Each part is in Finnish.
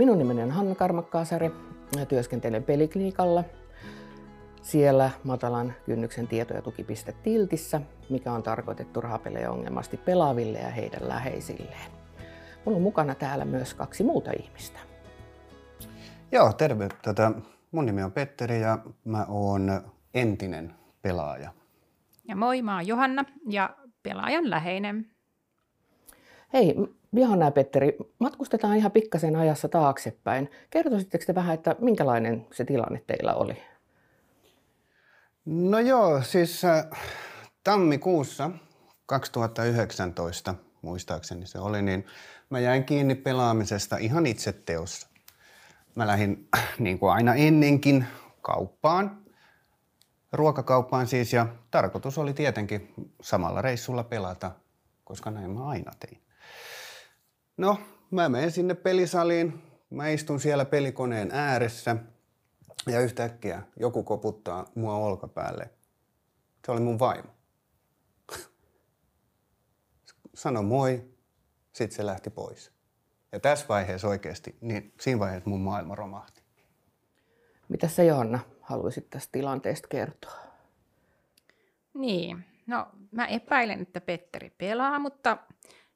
Minun nimeni on Hanna Karmakkaasare. Työskentelen peliklinikalla. Siellä matalan kynnyksen tieto- ja tukipiste Tiltissä, mikä on tarkoitettu rahapelejä ongelmasti pelaaville ja heidän läheisilleen. Mulla on mukana täällä myös kaksi muuta ihmistä. Joo, terve. Tätä, mun nimi on Petteri ja mä oon entinen pelaaja. Ja moi, mä oon Johanna ja pelaajan läheinen. Hei, Johanna ja Petteri, matkustetaan ihan pikkasen ajassa taaksepäin. Kertoisitteko te vähän, että minkälainen se tilanne teillä oli? No joo, siis äh, tammikuussa 2019 muistaakseni se oli, niin mä jäin kiinni pelaamisesta ihan itse teossa. Mä lähdin niin kuin aina ennenkin kauppaan, ruokakauppaan siis, ja tarkoitus oli tietenkin samalla reissulla pelata, koska näin mä aina tein. No, mä menen sinne pelisaliin, mä istun siellä pelikoneen ääressä ja yhtäkkiä joku koputtaa mua olkapäälle. Se oli mun vaimo. Sano moi, sitten se lähti pois. Ja tässä vaiheessa oikeasti, niin siinä vaiheessa mun maailma romahti. Mitä sä Johanna haluaisit tästä tilanteesta kertoa? Niin, no mä epäilen, että Petteri pelaa, mutta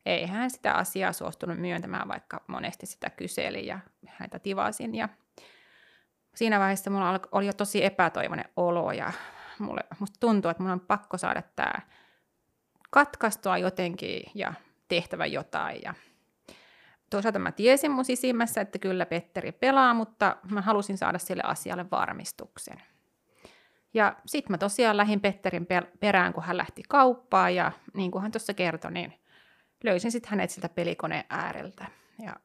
ei hän sitä asiaa suostunut myöntämään, vaikka monesti sitä kyseli ja häntä tivasin. Ja siinä vaiheessa mulla oli jo tosi epätoivoinen olo ja mulle, musta tuntuu, että mun on pakko saada tämä katkaistua jotenkin ja tehtävä jotain. Ja toisaalta mä tiesin mun sisimmässä, että kyllä Petteri pelaa, mutta mä halusin saada sille asialle varmistuksen. Ja sitten mä tosiaan lähdin Petterin perään, kun hän lähti kauppaan ja niin kuin hän tuossa kertoi, niin löysin sitten hänet siltä pelikoneen ääreltä. Ja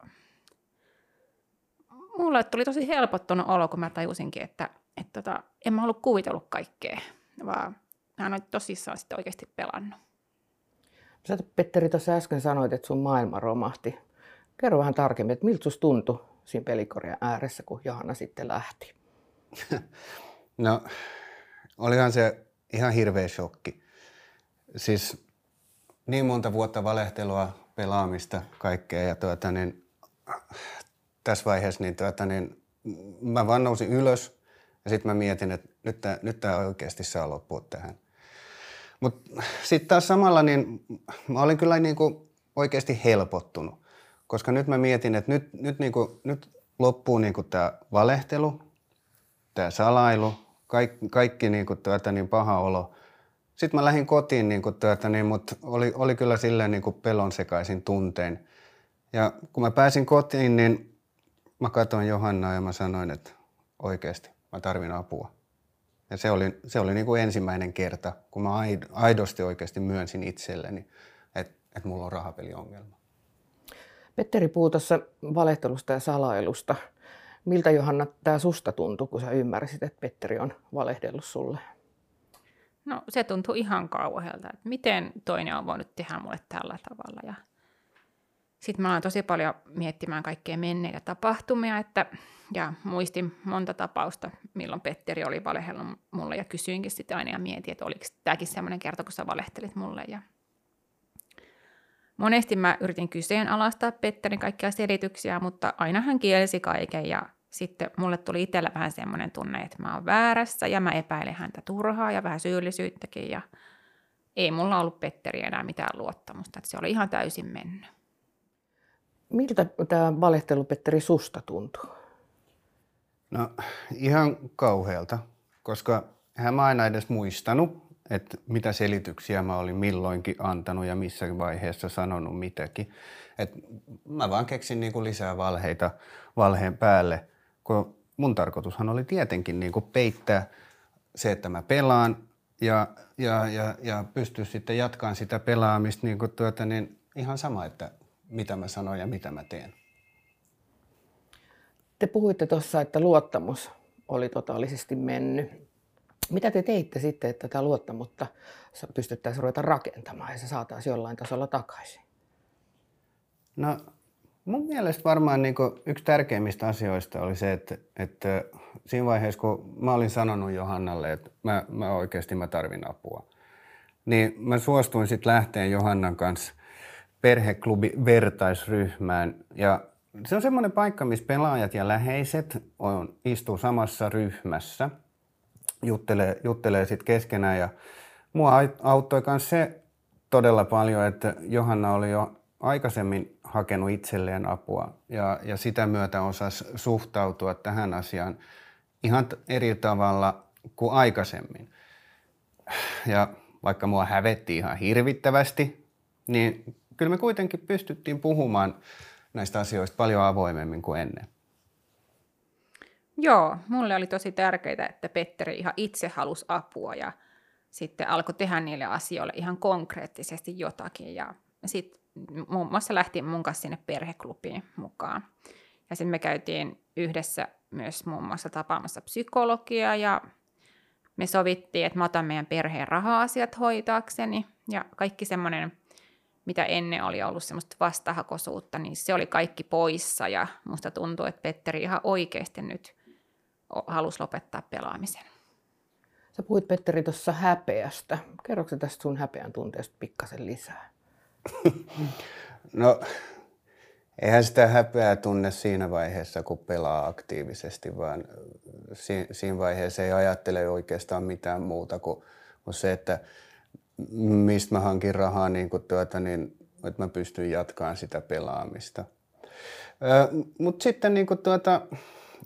mulle tuli tosi helpottunut olo, kun mä tajusinkin, että, että tota, en mä ollut kuvitellut kaikkea, vaan hän on tosissaan sitten oikeasti pelannut. Sä Petteri tuossa äsken sanoit, että sun maailma romahti. Kerro vähän tarkemmin, että miltä susta tuntui siinä pelikorjan ääressä, kun Johanna sitten lähti? No, olihan se ihan hirveä shokki. Siis niin monta vuotta valehtelua, pelaamista, kaikkea ja tuota, niin, tässä vaiheessa niin, tuota, niin, mä vaan nousin ylös ja sitten mä mietin, että nyt tämä nyt oikeasti saa loppua tähän. Mutta sitten taas samalla niin mä olin kyllä niin kuin oikeasti helpottunut, koska nyt mä mietin, että nyt, nyt, niin kuin, nyt loppuu niin tämä valehtelu, tämä salailu, kaikki, kaikki niin kuin tuota, niin paha olo. Sitten mä lähdin kotiin, niin kuin tuota, niin, mutta oli, oli kyllä silleen niin kuin pelon sekaisin tuntein. Ja kun mä pääsin kotiin, niin mä katsoin Johannaa ja mä sanoin, että oikeasti mä tarvin apua. Ja se oli, se oli niin kuin ensimmäinen kerta, kun mä aidosti oikeasti myönsin itselleni, että, että mulla on rahapeliongelma. Petteri puhui tuossa valehtelusta ja salailusta. Miltä Johanna tämä susta tuntui, kun sä ymmärsit, että Petteri on valehdellut sulle? No se tuntui ihan kauhealta, että miten toinen on voinut tehdä mulle tällä tavalla. Ja sitten mä aloin tosi paljon miettimään kaikkea menneitä tapahtumia, että, ja muistin monta tapausta, milloin Petteri oli valehellut mulle, ja kysyinkin sitten aina ja mietin, että oliko tämäkin semmoinen kerta, kun sä valehtelit mulle. Ja monesti mä yritin kyseenalaistaa Petterin kaikkia selityksiä, mutta aina hän kielsi kaiken, ja sitten mulle tuli itsellä vähän semmoinen tunne, että mä oon väärässä, ja mä epäilen häntä turhaa ja vähän syyllisyyttäkin, ja ei mulla ollut Petteri enää mitään luottamusta, että se oli ihan täysin mennyt. Miltä tämä valehtelu, Petteri, susta tuntuu? No ihan kauhealta, koska hän mä aina edes muistanut, että mitä selityksiä mä olin milloinkin antanut ja missä vaiheessa sanonut mitäkin. Et mä vaan keksin niinku lisää valheita valheen päälle, kun mun tarkoitushan oli tietenkin niinku peittää se, että mä pelaan ja, ja, ja, ja pystyä sitten jatkamaan sitä pelaamista niin tuota, niin ihan sama, että mitä mä sanon ja mitä mä teen. Te puhuitte tuossa, että luottamus oli totaalisesti mennyt. Mitä te teitte sitten, että tätä luottamusta pystyttäisiin ruveta rakentamaan ja se saataisiin jollain tasolla takaisin? No mun mielestä varmaan niin yksi tärkeimmistä asioista oli se, että, että siinä vaiheessa kun mä olin sanonut Johannalle, että mä, mä oikeasti mä tarvin apua, niin mä suostuin sitten lähteen Johannan kanssa perheklubi vertaisryhmään. Ja se on semmoinen paikka, missä pelaajat ja läheiset on, istuu samassa ryhmässä, juttelee, juttelee sitten keskenään. Ja mua auttoi myös se todella paljon, että Johanna oli jo aikaisemmin hakenut itselleen apua ja, ja sitä myötä osasi suhtautua tähän asiaan ihan eri tavalla kuin aikaisemmin. Ja vaikka mua hävetti ihan hirvittävästi, niin kyllä me kuitenkin pystyttiin puhumaan näistä asioista paljon avoimemmin kuin ennen. Joo, mulle oli tosi tärkeää, että Petteri ihan itse halusi apua ja sitten alkoi tehdä niille asioille ihan konkreettisesti jotakin. Ja sitten muun muassa lähti mun kanssa sinne perheklubiin mukaan. Ja sitten me käytiin yhdessä myös muun muassa tapaamassa psykologia ja me sovittiin, että mä otan meidän perheen raha-asiat hoitaakseni ja kaikki semmoinen, mitä ennen oli ollut semmoista vastahakoisuutta, niin se oli kaikki poissa ja musta tuntuu, että Petteri ihan oikeasti nyt halusi lopettaa pelaamisen. Sä puhuit Petteri tuossa häpeästä. Kerroksä tästä sun häpeän tunteesta pikkasen lisää? No Eihän sitä häpeää tunne siinä vaiheessa, kun pelaa aktiivisesti, vaan siinä vaiheessa ei ajattele oikeastaan mitään muuta kuin, se, että mistä mä hankin rahaa, niin, kuin tuota, niin että mä pystyn jatkamaan sitä pelaamista. Mutta sitten niin kuin tuota,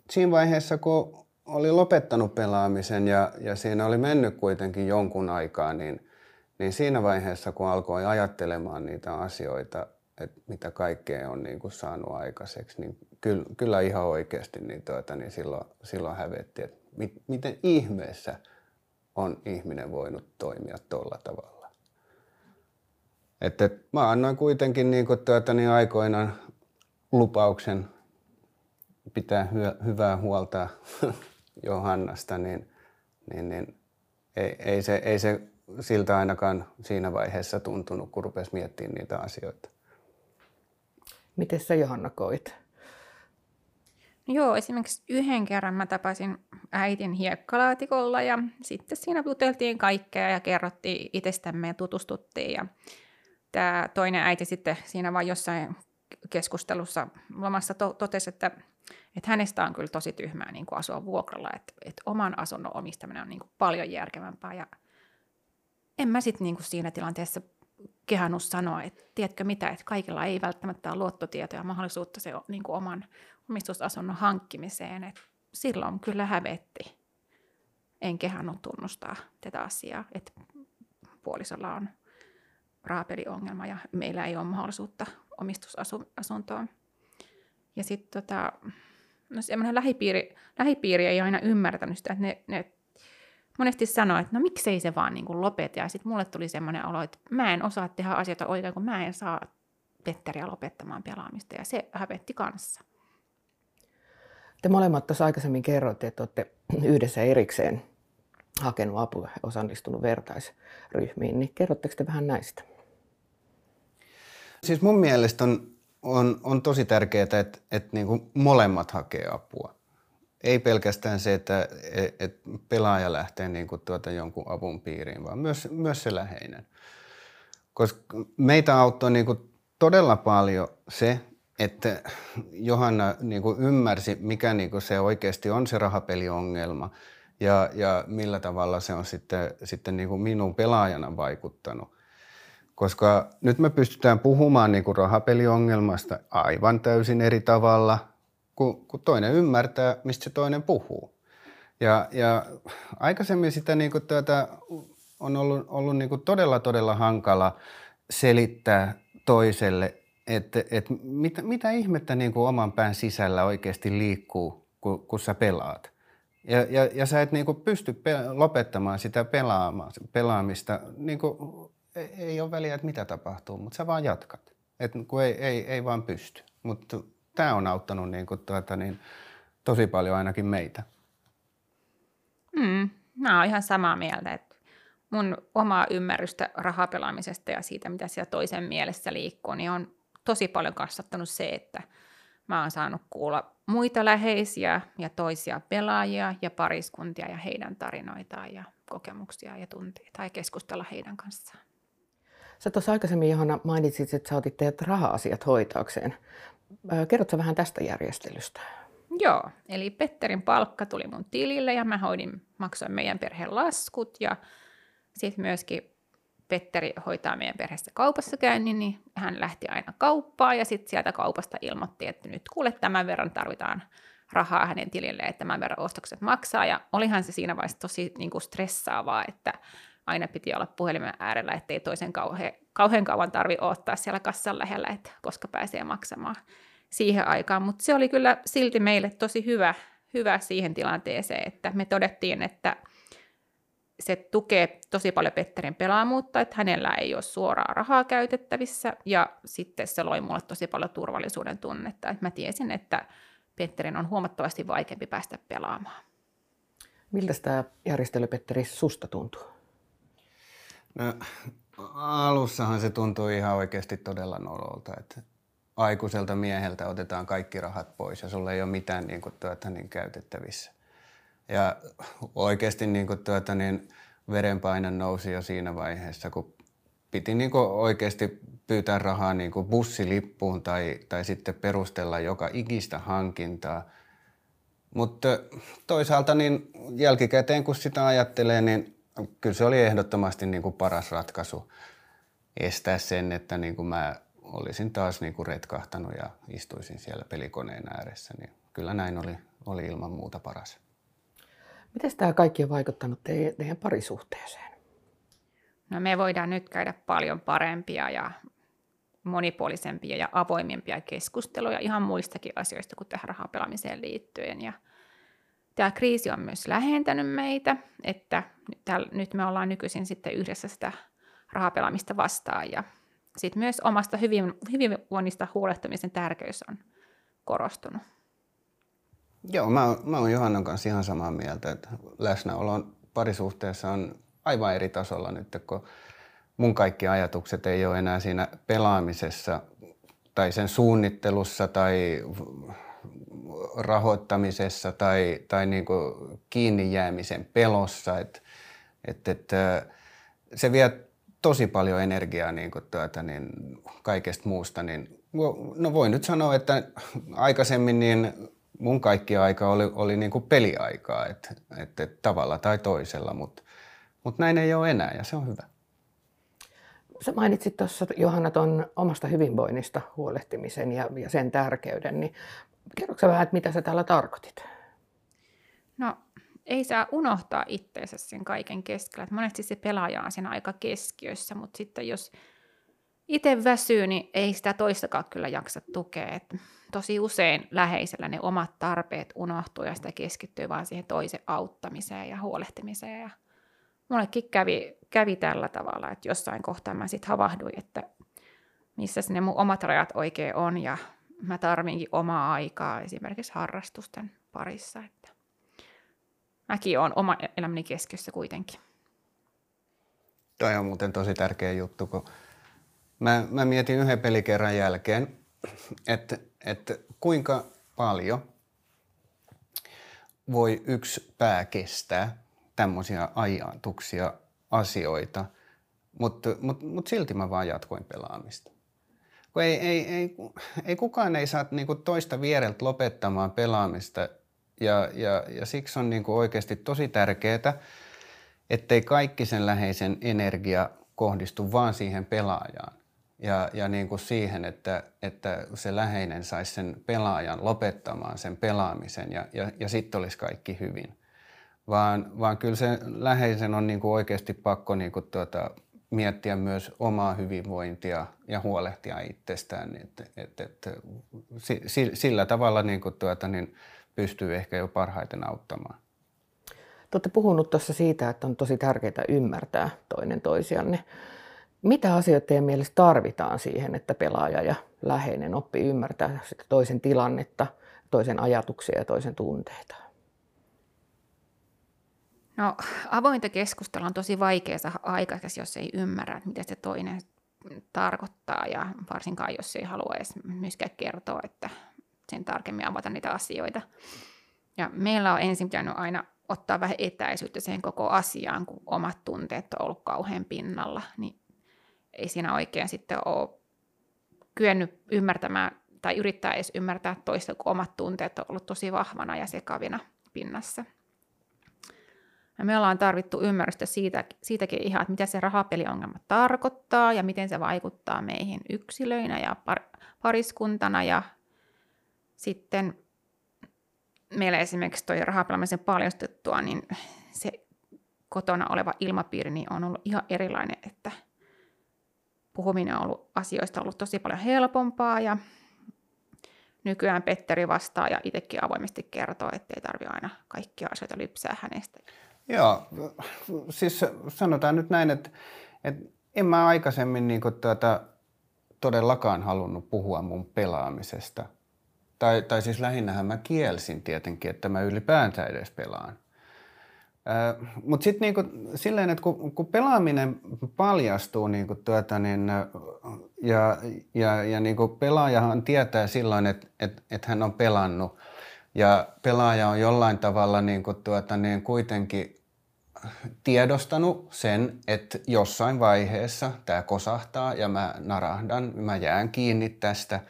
siinä vaiheessa, kun oli lopettanut pelaamisen ja, ja siinä oli mennyt kuitenkin jonkun aikaa, niin, niin siinä vaiheessa, kun alkoi ajattelemaan niitä asioita, että mitä kaikkea on niin kuin saanut aikaiseksi, niin kyllä, kyllä ihan oikeasti niin, tuota, niin silloin, silloin hävetti, että mit, miten ihmeessä on ihminen voinut toimia tuolla tavalla. Että mä annoin kuitenkin niin kuin, tuota, niin aikoinaan lupauksen pitää hyö, hyvää huolta Johannasta, niin, niin, niin ei, ei, se, ei se siltä ainakaan siinä vaiheessa tuntunut, kun rupesi miettimään niitä asioita. Miten sä Johanna koit? No joo, esimerkiksi yhden kerran mä tapasin äitin hiekkalaatikolla ja sitten siinä juteltiin kaikkea ja kerrottiin itsestämme ja tutustuttiin. Ja tämä toinen äiti sitten siinä vain jossain keskustelussa lomassa to- totesi, että, että hänestä on kyllä tosi tyhmää niin kuin asua vuokralla, että, että oman asunnon omistaminen on niin kuin paljon järkevämpää. Ja en mä sitten niin kuin siinä tilanteessa kehannut sanoa, että tiedätkö mitä, että kaikilla ei välttämättä ole luottotietoja ja mahdollisuutta se niin kuin oman omistusasunnon hankkimiseen. Että silloin kyllä hävetti. En kehannut tunnustaa tätä asiaa, että puolisolla on raapeliongelma ja meillä ei ole mahdollisuutta omistusasuntoon. Ja sitten tota, no lähipiiri, lähipiiri ei aina ymmärtänyt sitä, että ne, ne monesti sanoo, että no miksei se vaan niin kuin lopeta. Ja sitten mulle tuli semmoinen olo, että mä en osaa tehdä asioita oikein, kun mä en saa Petteriä lopettamaan pelaamista. Ja se hävetti kanssa. Te molemmat tuossa aikaisemmin kerroitte, että olette yhdessä erikseen hakenut apua ja osallistunut vertaisryhmiin. Niin kerrotteko te vähän näistä? Siis mun mielestä on, on, on tosi tärkeää, että, että niin kuin molemmat hakee apua ei pelkästään se, että et pelaaja lähtee niin kuin tuota jonkun avun piiriin, vaan myös, myös se läheinen. Koska meitä auttoi niin kuin todella paljon se, että Johanna niin kuin ymmärsi, mikä niin kuin se oikeasti on se rahapeliongelma ja, ja millä tavalla se on sitten, sitten niin kuin minun pelaajana vaikuttanut. Koska nyt me pystytään puhumaan niin kuin rahapeliongelmasta aivan täysin eri tavalla – kun, kun toinen ymmärtää, mistä se toinen puhuu. Ja, ja aikaisemmin sitä niin kuin tuota, on ollut, ollut niin kuin todella, todella hankala selittää toiselle, että, että mitä, mitä ihmettä niin kuin oman pään sisällä oikeasti liikkuu, kun, kun sä pelaat. Ja, ja, ja sä et niin kuin pysty pe- lopettamaan sitä pelaamista. Niin kuin, ei, ei ole väliä, että mitä tapahtuu, mutta sä vaan jatkat. Et, kun ei, ei, ei vaan pysty. Mutta tämä on auttanut niin kuin, tuota, niin, tosi paljon ainakin meitä. Mm, mä oon ihan samaa mieltä, että mun omaa ymmärrystä rahapelaamisesta ja siitä, mitä siellä toisen mielessä liikkuu, niin on tosi paljon kasvattanut se, että mä oon saanut kuulla muita läheisiä ja toisia pelaajia ja pariskuntia ja heidän tarinoitaan ja kokemuksia ja tunteita ja keskustella heidän kanssaan. Sä tuossa aikaisemmin, Johanna, mainitsit, että sä otit teidät raha-asiat hoitaakseen. Kerrotko vähän tästä järjestelystä? Joo, eli Petterin palkka tuli mun tilille ja mä hoidin, maksoin meidän perheen laskut ja sitten myöskin Petteri hoitaa meidän perheessä kaupassa käynnin, niin hän lähti aina kauppaan ja sitten sieltä kaupasta ilmoitti, että nyt kuule tämän verran tarvitaan rahaa hänen tilille, että tämän verran ostokset maksaa. Ja olihan se siinä vaiheessa tosi niin kuin stressaavaa, että aina piti olla puhelimen äärellä, ettei toisen kauhean, kauhean kauan tarvi odottaa siellä kassan lähellä, että koska pääsee maksamaan siihen aikaan. Mutta se oli kyllä silti meille tosi hyvä, hyvä siihen tilanteeseen, että me todettiin, että se tukee tosi paljon Petterin pelaamuutta, että hänellä ei ole suoraa rahaa käytettävissä, ja sitten se loi mulle tosi paljon turvallisuuden tunnetta, että mä tiesin, että Petterin on huomattavasti vaikeampi päästä pelaamaan. Miltä tämä järjestely, Petteri, susta tuntuu? No, alussahan se tuntui ihan oikeasti todella nololta, että aikuiselta mieheltä otetaan kaikki rahat pois ja sulla ei ole mitään niin kuin, tuota, niin käytettävissä. Ja oikeasti niin kuin, tuota, niin verenpaine nousi jo siinä vaiheessa, kun piti niin kuin oikeasti pyytää rahaa niin kuin bussilippuun tai, tai sitten perustella joka ikistä hankintaa. Mutta toisaalta niin jälkikäteen, kun sitä ajattelee, niin kyllä se oli ehdottomasti niin kuin paras ratkaisu estää sen, että niin kuin mä olisin taas niin kuin retkahtanut ja istuisin siellä pelikoneen ääressä. Niin kyllä näin oli, oli ilman muuta paras. Miten tämä kaikki on vaikuttanut teidän parisuhteeseen? No me voidaan nyt käydä paljon parempia ja monipuolisempia ja avoimempia keskusteluja ihan muistakin asioista kuin tähän rahapelaamiseen liittyen. Ja tämä kriisi on myös lähentänyt meitä, että nyt me ollaan nykyisin sitten yhdessä sitä rahapelaamista vastaan ja sitten myös omasta hyvinvoinnista huolehtimisen tärkeys on korostunut. Joo, mä, mä oon Johannan kanssa ihan samaa mieltä, että läsnäolo parisuhteessa on aivan eri tasolla nyt, kun mun kaikki ajatukset ei ole enää siinä pelaamisessa tai sen suunnittelussa tai rahoittamisessa tai, tai niin kuin kiinni jäämisen pelossa. Et, et, et, se vie tosi paljon energiaa niin kuin tuota, niin kaikesta muusta. Niin, no voin nyt sanoa, että aikaisemmin niin mun kaikki aika oli, oli niin kuin peliaikaa, että et, et tavalla tai toisella, mutta mut näin ei ole enää ja se on hyvä. Sä mainitsit tuossa Johanna tuon omasta hyvinvoinnista huolehtimisen ja, ja sen tärkeyden, niin kerroksä vähän, että mitä sä täällä tarkoitit? No ei saa unohtaa itteensä sen kaiken keskellä. Monesti se pelaaja on siinä aika keskiössä, mutta sitten jos itse väsyy, niin ei sitä toistakaan kyllä jaksa tukea. Et tosi usein läheisellä ne omat tarpeet unohtuu ja sitä keskittyy vaan siihen toisen auttamiseen ja huolehtimiseen. Ja mullekin kävi, kävi tällä tavalla, että jossain kohtaa mä sitten havahduin, että missä ne mun omat rajat oikein on ja mä tarvinkin omaa aikaa esimerkiksi harrastusten parissa. Että mäkin olen oma elämäni keskiössä kuitenkin. Toi on muuten tosi tärkeä juttu, kun mä, mä mietin yhden pelikerran jälkeen, että, että kuinka paljon voi yksi pää kestää tämmöisiä ajatuksia, asioita, mutta mut, mut silti mä vaan jatkoin pelaamista. Kun ei, ei, ei, ei kukaan ei saa niinku toista viereltä lopettamaan pelaamista ja, ja, ja siksi on niinku oikeasti tosi tärkeää, ettei kaikki sen läheisen energia kohdistu vaan siihen pelaajaan ja, ja niin kuin siihen, että, että se läheinen saisi sen pelaajan lopettamaan sen pelaamisen ja, ja, ja sitten olisi kaikki hyvin. Vaan, vaan kyllä se läheisen on niin kuin oikeasti pakko niin kuin tuota, miettiä myös omaa hyvinvointia ja huolehtia itsestään. Että, että, että, sillä tavalla niin kuin tuota, niin pystyy ehkä jo parhaiten auttamaan. Te olette puhunut tuossa siitä, että on tosi tärkeää ymmärtää toinen toisianne. Mitä asioita teidän mielestä tarvitaan siihen, että pelaaja ja läheinen oppii ymmärtää toisen tilannetta, toisen ajatuksia ja toisen tunteita? No avointa keskustelua on tosi vaikea saada aikaiseksi, jos ei ymmärrä, mitä se toinen tarkoittaa ja varsinkaan jos ei halua edes myöskään kertoa, että sen tarkemmin avata niitä asioita. Ja meillä on ensin pitänyt aina ottaa vähän etäisyyttä siihen koko asiaan, kun omat tunteet on ollut kauhean pinnalla, niin ei siinä oikein sitten ole kyennyt ymmärtämään tai yrittää edes ymmärtää toista, kun omat tunteet on ollut tosi vahvana ja sekavina pinnassa. Ja me ollaan tarvittu ymmärrystä siitä, siitäkin ihan, että mitä se rahapeliongelma tarkoittaa ja miten se vaikuttaa meihin yksilöinä ja par, pariskuntana. Ja sitten meillä esimerkiksi tuo rahapelaamisen paljastettua, niin se kotona oleva ilmapiiri niin on ollut ihan erilainen, että puhuminen on ollut asioista ollut tosi paljon helpompaa ja nykyään Petteri vastaa ja itsekin avoimesti kertoo, ettei tarvitse aina kaikkia asioita lypsää hänestä. Joo, siis sanotaan nyt näin, että, että en mä aikaisemmin niin tuota, todellakaan halunnut puhua mun pelaamisesta. Tai, tai siis lähinnähän mä kielsin tietenkin, että mä ylipäänsä edes pelaan. Mutta sitten niinku, silleen, että kun, kun pelaaminen paljastuu niinku tuota, niin, ja, ja, ja niinku pelaajahan tietää silloin, että et, et hän on pelannut ja pelaaja on jollain tavalla niinku tuota, niin kuitenkin tiedostanut sen, että jossain vaiheessa tämä kosahtaa ja mä narahdan, mä jään kiinni tästä –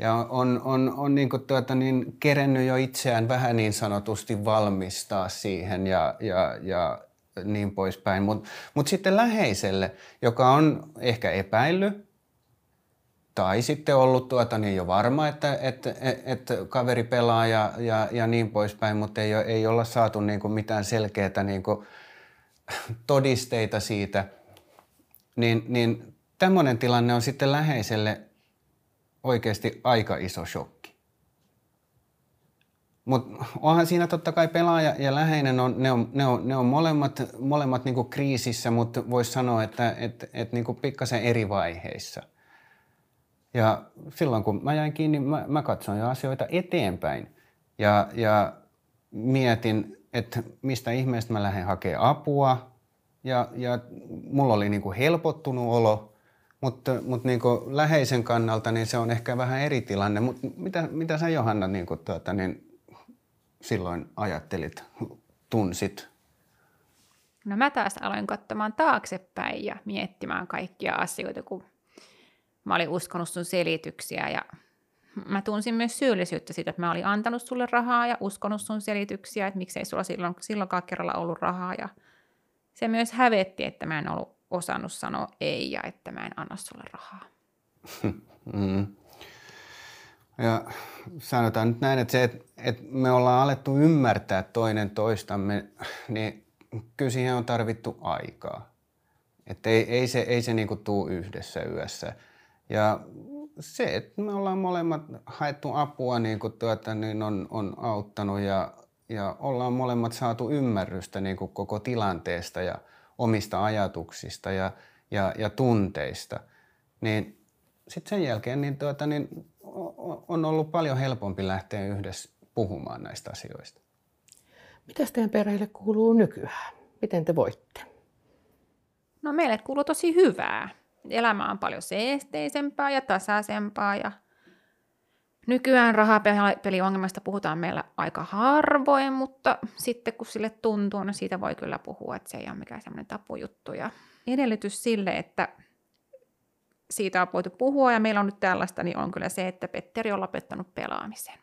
ja on, on, on niin kuin tuota, niin kerennyt jo itseään vähän niin sanotusti valmistaa siihen ja, ja, ja niin poispäin. Mutta mut sitten läheiselle, joka on ehkä epäillyt tai sitten ollut tuota, niin jo varma, että, että, että kaveri pelaa ja, ja, ja niin poispäin, mutta ei, ei olla saatu niin kuin mitään selkeää niin kuin todisteita siitä, niin, niin tämmöinen tilanne on sitten läheiselle oikeasti aika iso shokki. Mutta onhan siinä totta kai pelaaja ja läheinen, on, ne, on, ne, on, ne on molemmat, molemmat niinku kriisissä, mutta voisi sanoa, että et, et niinku pikkasen eri vaiheissa. Ja silloin kun mä jäin kiinni, mä, mä katsoin jo asioita eteenpäin ja, ja mietin, että mistä ihmeestä mä lähden hakemaan apua. Ja, ja mulla oli niinku helpottunut olo – mutta, mutta niin läheisen kannalta niin se on ehkä vähän eri tilanne. Mutta mitä, mitä sä Johanna niin kuin, tuota, niin silloin ajattelit, tunsit? No mä taas aloin katsomaan taaksepäin ja miettimään kaikkia asioita, kun mä olin uskonut sun selityksiä ja mä tunsin myös syyllisyyttä siitä, että mä olin antanut sulle rahaa ja uskonut sun selityksiä, että miksei sulla silloin, silloinkaan kerralla ollut rahaa ja se myös hävetti, että mä en ollut osannut sanoa ei ja että mä en anna sulle rahaa. mm. Ja sanotaan nyt näin, että se, että, että me ollaan alettu ymmärtää toinen toistamme, niin kyllä siihen on tarvittu aikaa. Että ei, ei se, ei se niinku tuu yhdessä yössä. Ja se, että me ollaan molemmat haettu apua, niin, kuin tuota, niin on, on auttanut ja, ja ollaan molemmat saatu ymmärrystä niin kuin koko tilanteesta ja omista ajatuksista ja, ja, ja tunteista, niin sitten sen jälkeen niin tuota, niin on ollut paljon helpompi lähteä yhdessä puhumaan näistä asioista. Mitä teidän perheille kuuluu nykyään? Miten te voitte? No meille kuuluu tosi hyvää. Elämä on paljon seesteisempää ja tasaisempaa ja Nykyään rahapeliongelmasta puhutaan meillä aika harvoin, mutta sitten kun sille tuntuu, no siitä voi kyllä puhua, että se ei ole mikään semmoinen tapujuttu. Ja edellytys sille, että siitä on voitu puhua ja meillä on nyt tällaista, niin on kyllä se, että Petteri on lopettanut pelaamisen.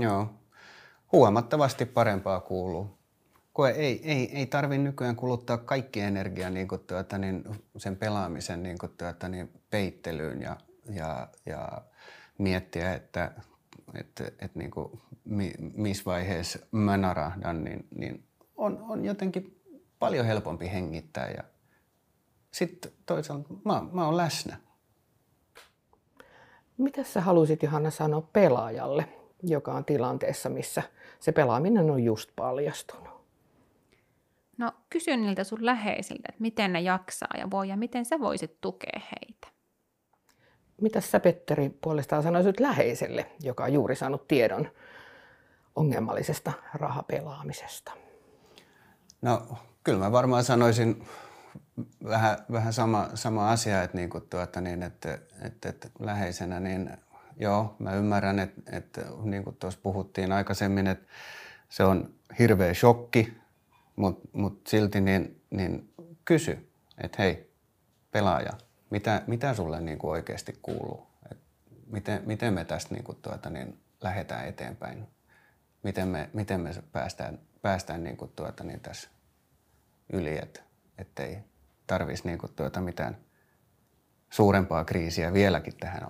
Joo, huomattavasti parempaa kuuluu. Kun ei, ei, ei tarvi nykyään kuluttaa kaikki energia niin tuota, niin sen pelaamisen niin tuota, niin peittelyyn ja, ja, ja miettiä, että, että, että niin kuin, missä vaiheessa mä narahdan, niin, niin on, on jotenkin paljon helpompi hengittää ja sitten toisaalta mä, mä oon läsnä. Mitä sä halusit Johanna sanoa pelaajalle, joka on tilanteessa, missä se pelaaminen on just paljastunut? No kysy niiltä sun läheisiltä, että miten ne jaksaa ja voi ja miten sä voisit tukea heitä. Mitä sä Petteri puolestaan sanoisit läheiselle, joka on juuri saanut tiedon ongelmallisesta rahapelaamisesta? No kyllä mä varmaan sanoisin vähän, vähän sama, sama asia, että, niin kuin tuota, niin, että, että, että läheisenä niin joo, mä ymmärrän, että, että niin kuin tuossa puhuttiin aikaisemmin, että se on hirveä shokki, mutta mut silti niin, niin kysy, että hei, pelaaja, mitä, mitä sulle niin kuin oikeasti kuuluu? Et miten, miten me tästä niin kuin tuota, niin lähdetään eteenpäin? Miten me, miten me päästään, päästään niin kuin tuota, niin tässä yli, et, ettei tarvitsisi niin tuota mitään suurempaa kriisiä vieläkin tähän